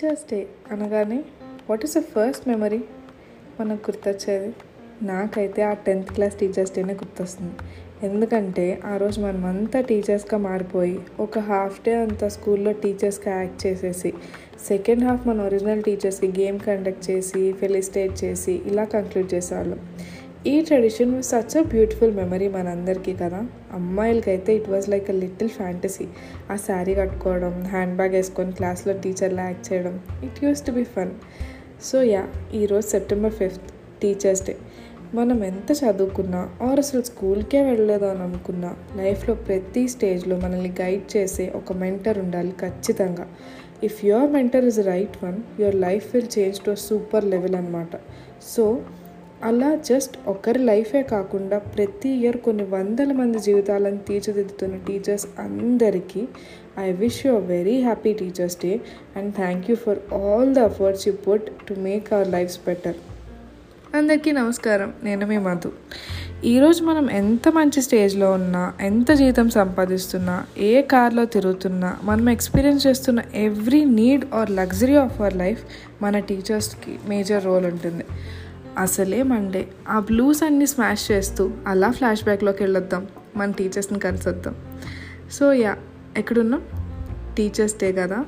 Teachers day అనగానే what is the first memory మనకు గుర్తొచ్చేది. నాకైతే ఆ టెన్త్ క్లాస్ టీచర్స్ డేనే గుర్తొస్తుంది. ఎందుకంటే ఆ రోజు మనం అంతా టీచర్స్గా మారిపోయి ఒక హాఫ్ డే అంతా స్కూల్లో టీచర్స్గా యాక్ట్ చేసేసి సెకండ్ హాఫ్ మన ఒరిజినల్ టీచర్స్కి గేమ్ కండక్ట్ చేసి ఫెలిసిటేట్ చేసి ఇలా కంక్లూడ్ చేసేవాళ్ళం. ఈ tradition such a beautiful memory మనందరికీ కదా. అమ్మాయిలకైతే it was like a little fantasy ఆ శారీ కట్టుకోవడం హ్యాండ్ బ్యాగ్ వేసుకొని క్లాస్లో టీచర్లా యాక్ట్ చేయడం it used to be fun so yeah ఈరోజు సెప్టెంబర్ ఫిఫ్త్ టీచర్స్ డే మనం ఎంత చదువుకున్నా ఆర్ అసలు స్కూల్కే వెళ్ళలేదు అని అనుకున్నా లైఫ్లో ప్రతి స్టేజ్లో మనల్ని గైడ్ చేసే ఒక మెంటర్ ఉండాలి ఖచ్చితంగా. If your mentor is right one your life will change to super level అనమాట సో అలా జస్ట్ ఒకరి లైఫే కాకుండా ప్రతి ఇయర్ కొన్ని వందల మంది జీవితాలను తీర్చిదిద్దుతున్న టీచర్స్ అందరికీ I wish you a very happy teachers day and thank you for all the efforts you put to make our lives better. అందరికీ నమస్కారం. నేను మీ మధు. ఈరోజు మనం ఎంత మంచి స్టేజ్లో ఉన్నా ఎంత జీతం సంపాదిస్తున్నా ఏ కార్లో తిరుగుతున్నా మనం ఎక్స్పీరియన్స్ చేస్తున్న every need or luxury of our life మన టీచర్స్కి మేజర్ రోల్ ఉంటుంది. అసలే మండే. ఆ బ్లూస్ అన్ని స్మాష్ చేస్తూ అలా ఫ్లాష్ బ్యాక్లోకి వెళ్ళొద్దాం. మన టీచర్స్ని కలిసొద్దాం. సో యా ఎక్కడున్నాం? టీచర్స్ డే కదా.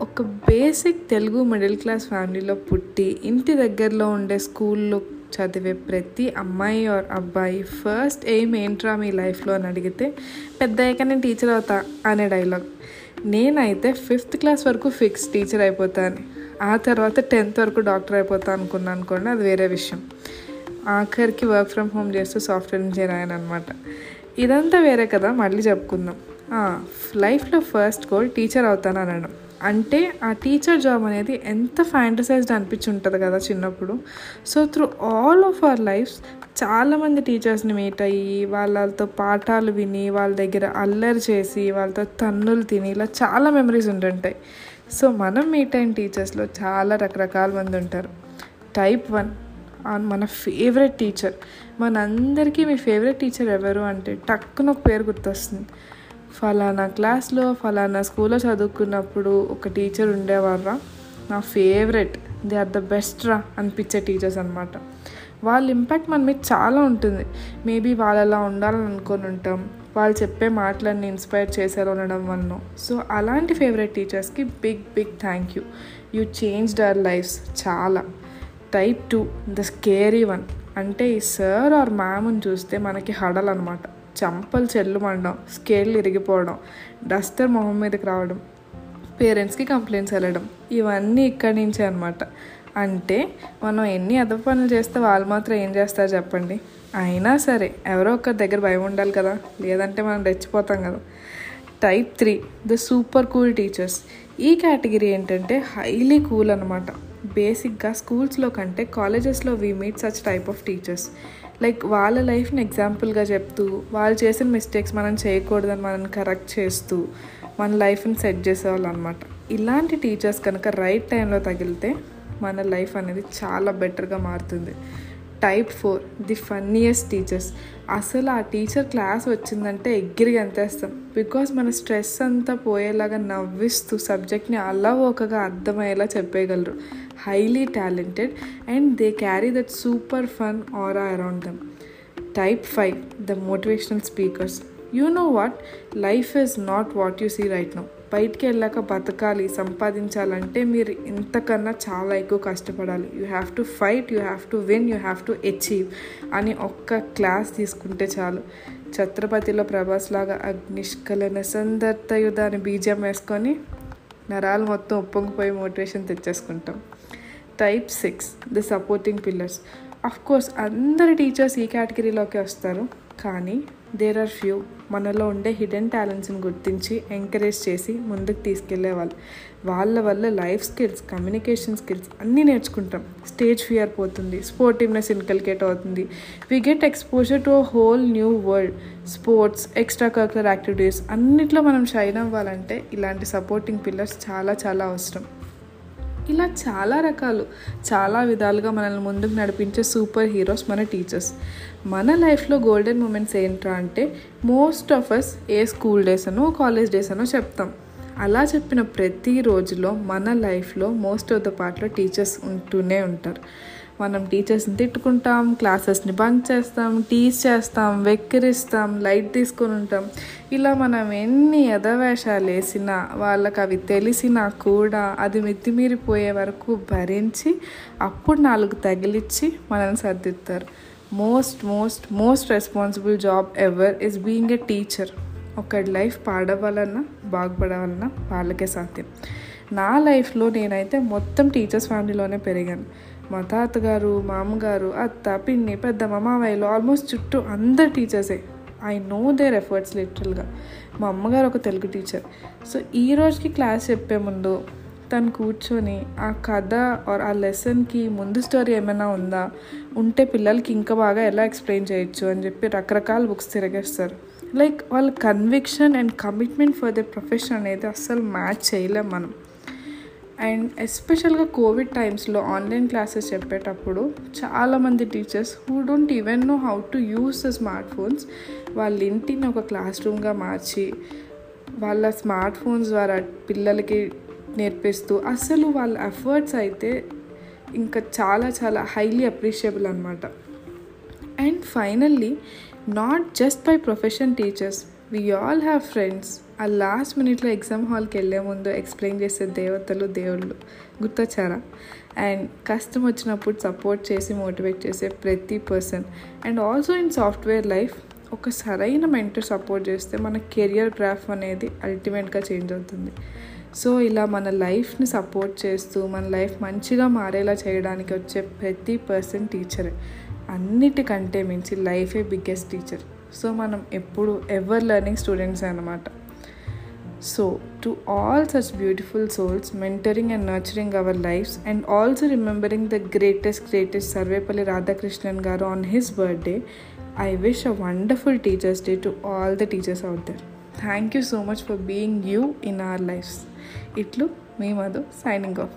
ఒక బేసిక్ తెలుగు మిడిల్ క్లాస్ ఫ్యామిలీలో పుట్టి ఇంటి దగ్గరలో ఉండే స్కూల్లో చదివే ప్రతి అమ్మాయి ఆర్ అబ్బాయి ఫస్ట్ ఎయిమ్ ఏంట్రా మీ లైఫ్లో అని అడిగితే పెద్ద అయ్యాక నేను టీచర్ అవుతా అనే డైలాగ్. నేనైతే ఫిఫ్త్ క్లాస్ వరకు ఫిక్స్ టీచర్ అయిపోతాను ఆ తర్వాత టెన్త్ వరకు డాక్టర్ అయిపోతా అనుకున్నాను అనుకోండి అది వేరే విషయం. ఆఖరికి వర్క్ ఫ్రమ్ హోమ్ చేస్తూ సాఫ్ట్వేర్ ఇంజనీర్ ఆయన అనమాట ఇదంతా వేరే కదా మళ్ళీ చెప్పుకుందాం. లైఫ్లో ఫస్ట్ గోల్ టీచర్ అవుతాను అనడం. అంటే ఆ టీచర్ జాబ్ అనేది ఎంత ఫ్యాంటసైజ్డ్ అనిపించి ఉంటుంది కదా చిన్నప్పుడు. So through all of our lives చాలామంది టీచర్స్ని మీట్ అయ్యి వాళ్ళతో పాఠాలు విని వాళ్ళ దగ్గర అల్లరి చేసి వాళ్ళతో తన్నులు తిని ఇలా చాలా మెమరీస్ ఉంటుంటాయి. సో మనం మీట్ అయిన టీచర్స్లో చాలా రకరకాల మంది ఉంటారు. టైప్ వన్ మన ఫేవరెట్ టీచర్ మనందరికీ మీ ఫేవరెట్ టీచర్ ఎవరు అంటే టక్కున ఒక పేరు గుర్తొస్తుంది. ఫలానా క్లాస్లో ఫలానా స్కూల్లో చదువుకున్నప్పుడు ఒక టీచర్ ఉండేవారా నా favourite. They are the best రా అనిపించే టీచర్స్ అనమాట వాళ్ళ ఇంపాక్ట్ మన మీద చాలా ఉంటుంది. మేబీ వాళ్ళలా ఉండాలని అనుకొని ఉంటాం. వాళ్ళు చెప్పే మాటలన్నీ ఇన్స్పైర్ చేశారు ఉండడం వలన. సో అలాంటి ఫేవరెట్ టీచర్స్కి big big thank you. You changed our lives చాలా. Type two the scary one. అంటే ఈ సార్ ఆర్ మ్యామ్ని చూస్తే మనకి హడల్ అనమాట చంపలు చెల్లు మండడం స్కేళ్ళు ఇరిగిపోవడం డస్టర్ మొహం మీదకి రావడం పేరెంట్స్కి కంప్లైంట్స్ వెళ్ళడం ఇవన్నీ ఇక్కడి నుంచే అనమాట అంటే మనం ఎన్ని అదపు పనులు చేస్తే వాళ్ళు మాత్రం ఏం చేస్తారు చెప్పండి? అయినా సరే ఎవరో ఒకరి దగ్గర భయం ఉండాలి కదా? లేదంటే మనం రెచ్చిపోతాం కదా? Type three the super cool teachers. ఈ కేటగిరీ ఏంటంటే హైలీ కూల్ అనమాట బేసిక్గా స్కూల్స్లో కంటే కాలేజెస్లో we meet such type of teachers. Like వాళ్ళ లైఫ్ని ఎగ్జాంపుల్గా చెప్తూ వాళ్ళు చేసిన మిస్టేక్స్ మనం చేయకూడదని మనం కరెక్ట్ చేస్తూ మన లైఫ్ని సెట్ చేసేవాళ్ళు అనమాట ఇలాంటి టీచర్స్ కనుక రైట్ టైంలో తగిలితే మన లైఫ్ అనేది చాలా బెటర్గా మారుతుంది. Type four the funniest teachers. అసలు ఆ టీచర్ క్లాస్ వచ్చిందంటే ఎగ్గిరి అంతేస్తాం బికాస్ మన స్ట్రెస్ అంతా పోయేలాగా నవ్విస్తూ సబ్జెక్ట్ని అలా ఒకగా అర్థమయ్యేలా చెప్పేయగలరు. Highly talented and they carry that super fun or around them. Type five the motivational speakers. You know what? Life is not what you see right no. బయటికి వెళ్ళాక బతకాలి సంపాదించాలంటే మీరు ఇంతకన్నా చాలా ఎక్కువ కష్టపడాలి. You have to fight you have to win you have to achieve అని ఒక్క క్లాస్ తీసుకుంటే చాలు. ఛత్రపతిలో ప్రభాస్ లాగా అగ్నిష్కలన సందర్త యుధాన్ని బీజం వేసుకొని నరాలు మొత్తం ఉప్పొంగిపోయి motivation తెచ్చేసుకుంటాం. Type six the supporting pillars of course అందరు టీచర్స్ ఈ కేటగిరీలోకి వస్తారు. కానీ దేర్ ఆర్ ఫ్యూ మనలో ఉండే హిడెన్ టాలెంట్స్ని గుర్తించి ఎంకరేజ్ చేసి ముందుకు తీసుకెళ్ళే వాళ్ళు వాళ్ళ వల్ల లైఫ్ స్కిల్స్ కమ్యూనికేషన్ స్కిల్స్ అన్నీ నేర్చుకుంటాం. స్టేజ్ ఫియర్ పోతుంది స్పోర్టివ్నెస్ ఇన్కల్కేట్ అవుతుంది. We get exposure to a whole new world sports extra curricular activities అన్నిట్లో మనం షైన్ అవ్వాలంటే ఇలాంటి సపోర్టింగ్ పిల్లర్స్ చాలా చాలా అవసరం. ఇలా చాలా రకాలు చాలా విధాలుగా మనల్ని ముందుకు నడిపించే సూపర్ హీరోస్ మన టీచర్స్. మన లైఫ్లో గోల్డెన్ మూమెంట్స్ ఏంట్రా అంటే most of us a school days అనో కాలేజ్ డేస్ అనో చెప్తాం. అలా చెప్పిన ప్రతి రోజులో మన లైఫ్లో మోస్ట్ ఆఫ్ ద పార్ట్లో టీచర్స్ ఉంటూనే ఉంటారు. మనం టీచర్స్ని తిట్టుకుంటాం క్లాసెస్ని బంక్ చేస్తాం టీచ్ చేస్తాం వెక్కిరిస్తాం లైట్ తీసుకొని ఉంటాం. ఇలా మనం ఎన్ని యథవేషాలు వేసినా వాళ్ళకి అవి తెలిసినా కూడా అది మితిమీరిపోయే వరకు భరించి అప్పుడు నాలుగు తగిలిచ్చి మనల్ని సర్దిస్తారు most most most responsible job ever is being a teacher ఒకటి లైఫ్ పాడవాలన్నా బాగుపడాలన్నా వాళ్ళకే సాధ్యం. నా లైఫ్లో నేనైతే మొత్తం టీచర్స్ ఫ్యామిలీలోనే పెరిగాను. మా తాతగారు మామగారు అత్త పిన్ని పెద్దమ్మ మామయ్యలు ఆల్మోస్ట్ చుట్టూ అందరు టీచర్సే. ఐ నో దేర్ ఎఫర్ట్స్ లిటరల్గా. మా అమ్మగారు ఒక తెలుగు టీచర్. సో ఈ రోజుకి క్లాస్ చెప్పే ముందు తను కూర్చొని ఆ కథ ఆర్ ఆ లెసన్కి ముందు స్టోరీ ఏమైనా ఉందా? ఉంటే పిల్లలకి ఇంకా బాగా ఎలా ఎక్స్ప్లెయిన్ చేయొచ్చు అని చెప్పి రకరకాల బుక్స్ తిరగేస్తారు. లైక్ వాళ్ళ conviction and commitment for the profession అనేది అస్సలు మ్యాచ్ చేయలేం మనం. అండ్ ఎస్పెషల్గా కోవిడ్ టైమ్స్లో ఆన్లైన్ క్లాసెస్ చెప్పేటప్పుడు చాలామంది teachers who don't even know how to use the smart phones వాళ్ళ ఇంటిని ఒక క్లాస్ రూమ్గా మార్చి వాళ్ళ స్మార్ట్ ఫోన్స్ ద్వారా పిల్లలకి నేర్పిస్తూ అసలు వాళ్ళ ఎఫర్ట్స్ అయితే ఇంకా చాలా చాలా హైలీ అప్రిషియబుల్ అనమాట and finally not just by profession teachers we all have friends ఆ లాస్ట్ మినిట్లో ఎగ్జామ్ హాల్కి వెళ్ళే ముందు ఎక్స్ప్లెయిన్ చేసే దేవతలు దేవుళ్ళు గుర్తొచ్చారా? అండ్ కష్టం వచ్చినప్పుడు సపోర్ట్ చేసి మోటివేట్ చేసే ప్రతి person and also in software life ఒక సరైన మెంటర్ సపోర్ట్ చేస్తే మన కెరియర్ గ్రాఫ్ అనేది అల్టిమేట్గా చేంజ్ అవుతుంది. సో ఇలా మన లైఫ్ని సపోర్ట్ చేస్తూ మన లైఫ్ మంచిగా మారేలా చేయడానికి వచ్చే ప్రతి పర్సన్ టీచరే అన్నిటికంటే మించి లైఫే బిగ్గెస్ట్ టీచర్ సో మనం ఎప్పుడు ఎవర్ లెర్నింగ్ స్టూడెంట్స్ అనమాట so to all such beautiful souls mentoring and nurturing our lives and also remembering the greatest greatest Sarvepalli Radhakrishnan garu on his birthday I wish a wonderful teachers day to all the teachers out there thank you so much for being you in our lives ఇట్లు మీ Madhu signing off